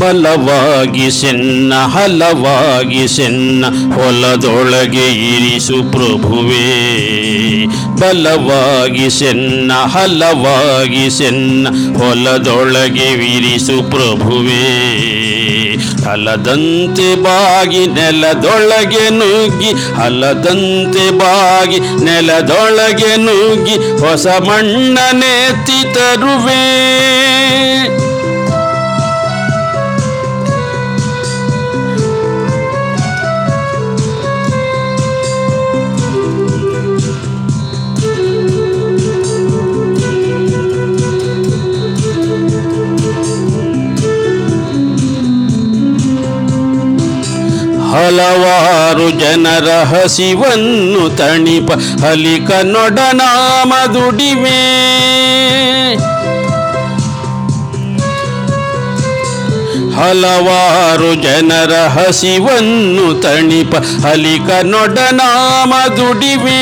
ಬಲವಾಗಿ ಸೆನ್ನ, ಹಲವಾಗಿ ಸೆನ್ನ, ಹೊಲದೊಳಗೆ ಇರಿಸು ಪ್ರಭುವೇ. ಬಲವಾಗಿ ಸೆನ್ನ, ಹಲವಾಗಿ ಸೆನ್ನ, ಹೊಲದೊಳಗೆ ವಿರಿಸು ಪ್ರಭುವೇ. ಹಲದಂತೆ ಬಾಗಿ ನೆಲದೊಳಗೆ ನುಗ್ಗಿ, ಹಲದಂತೆ ಬಾಗಿ ನೆಲದೊಳಗೆ ನುಗ್ಗಿ, ಹೊಸ ಮಣ್ಣನೆತ್ತಿ ತರುವೆ. ಹಲವಾರು ಜನರ ಹಸಿವನ್ನು ತಣಿಪ ಹಲಿಕ ನೊಡನಾಮ ದುಡಿವೆ ಹಲವಾರು ಜನರ ಹಸಿವನ್ನು ತಣಿಪ ಹಲಿಕ ನೊಡನಾಮ ದುಡಿವೆ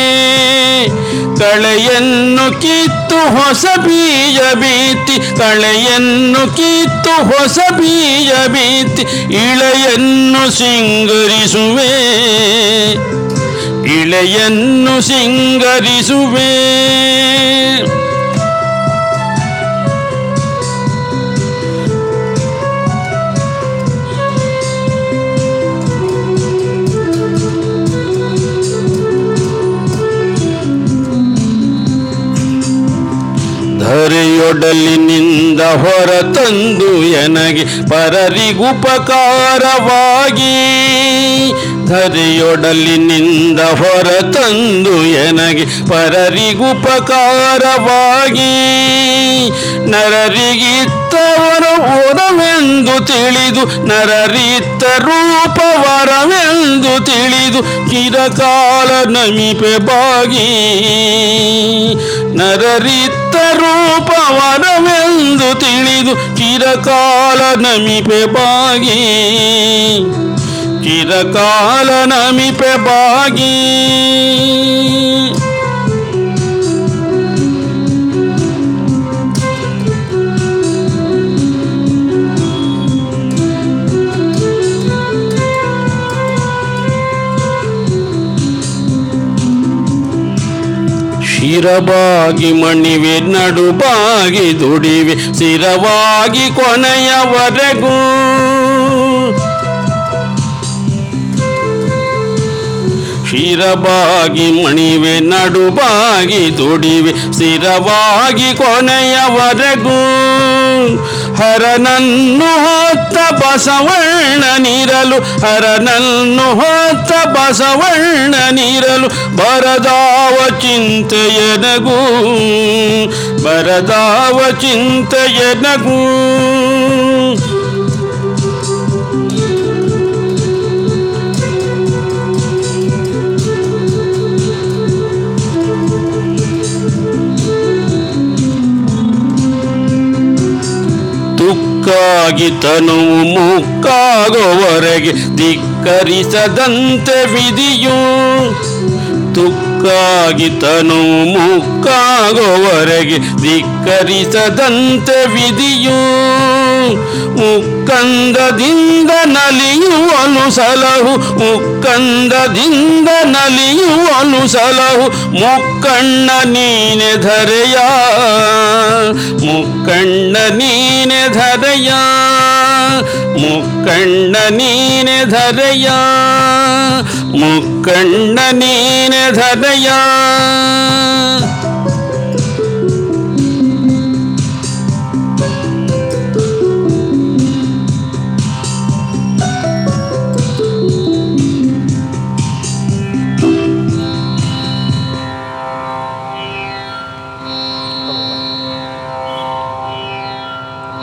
ಕಳೆಯನ್ನು ಕಿತ್ತು ಹೊಸ ಬೀಜ ಬೀತಿ ಕಳೆಯನ್ನು ಕಿತ್ತು ಹೊಸ ಬೀಜ ಬೀತಿ ಇಳೆಯನ್ನು ಸಿಂಗರಿಸುವೆ. ಇಳೆಯನ್ನು ಸಿಂಗರಿಸುವೆ. ಧರೆಯೊಡಲಿನಿಂದ ಹೊರತಂದು ಎನಗೆ ಪರರಿಗುಪಕಾರವಾಗಿ ಧರೆಯೊಡಲಿನಿಂದ ಹೊರತಂದು ಎನಗೆ ಪರರಿಗುಪಕಾರವಾಗಿ ನರರಿಗಿತ್ತವರ ವರವೆಂದು ತಿಳಿದು, ನರರಿತ್ತ ರೂಪವರವೆಂದು ತಿಳಿದು, ಕಿರಕಾಲ ನಮಿಪೆ ಬಾಗಿ. ನರರಿತ್ತ ರೂಪವನವೆಂದು ತಿಳಿದು ಚಿರಕಾಲ ನಮಿಪೆ ಬಾಗಿ. ಚಿರಕಾಲ ನಮಿಪೆ ಬಾಗಿ. ಶಿರವಾಗಿ ಮಣಿವೆ ನಡುಬಾಗಿ ದುಡಿವೆ ಸ್ಥಿರವಾಗಿ ಕೊನೆಯವರೆಗೂ ಶಿರಬಾಗಿ ಮಣಿವೆ, ನಡುಬಾಗಿ ದುಡಿವೆ, ಸ್ಥಿರವಾಗಿ ಕೊನೆಯವರೆಗೂ. ಹರನನ್ನು ಹೊತ್ತ ಬಸವಣ್ಣನಿರಲು ಹರನನ್ನು ಹೊತ್ತ ಬಸವಣ್ಣನಿರಲು ಬರದಾವ ಚಿಂತೆಯನಗೂ ಬರದಾವ ಚಿಂತೆಯನಗೂ ತುಕ್ಕಾಗಿ ತನುವು ಮುಕ್ಕಾಗುವವರೆಗೆ ಧಿಕ್ಕರಿಸದಂತೆ ವಿಧಿಯು. ತುಕ್ಕಾಗಿ ತನುವು ಮುಕ್ಕಾಗುವವರೆಗೆ ಧಿಕ್ಕರಿಸದಂತೆ ವಿಧಿಯು. ಮುಕ್ಕಂದದಿಂದ ನಲಿಯುವನು ಸಲಹು, ಮುಕ್ಕಂದದಿಂದ ನಲಿಯುವನು ಸಲಹು, ಮುಕ್ಕಣ್ಣ ನೀನೆ ಧರೆಯ. ಮುಕ್ಕಣ್ಣ ನೀನೆ ಧರೆಯ. ಮುಕ್ಕಣ್ಣ ನೀನೆ ಧರೆಯ ಮುಕ್ಕಣ್ಣ ನೀನೆ ಧರೆಯ.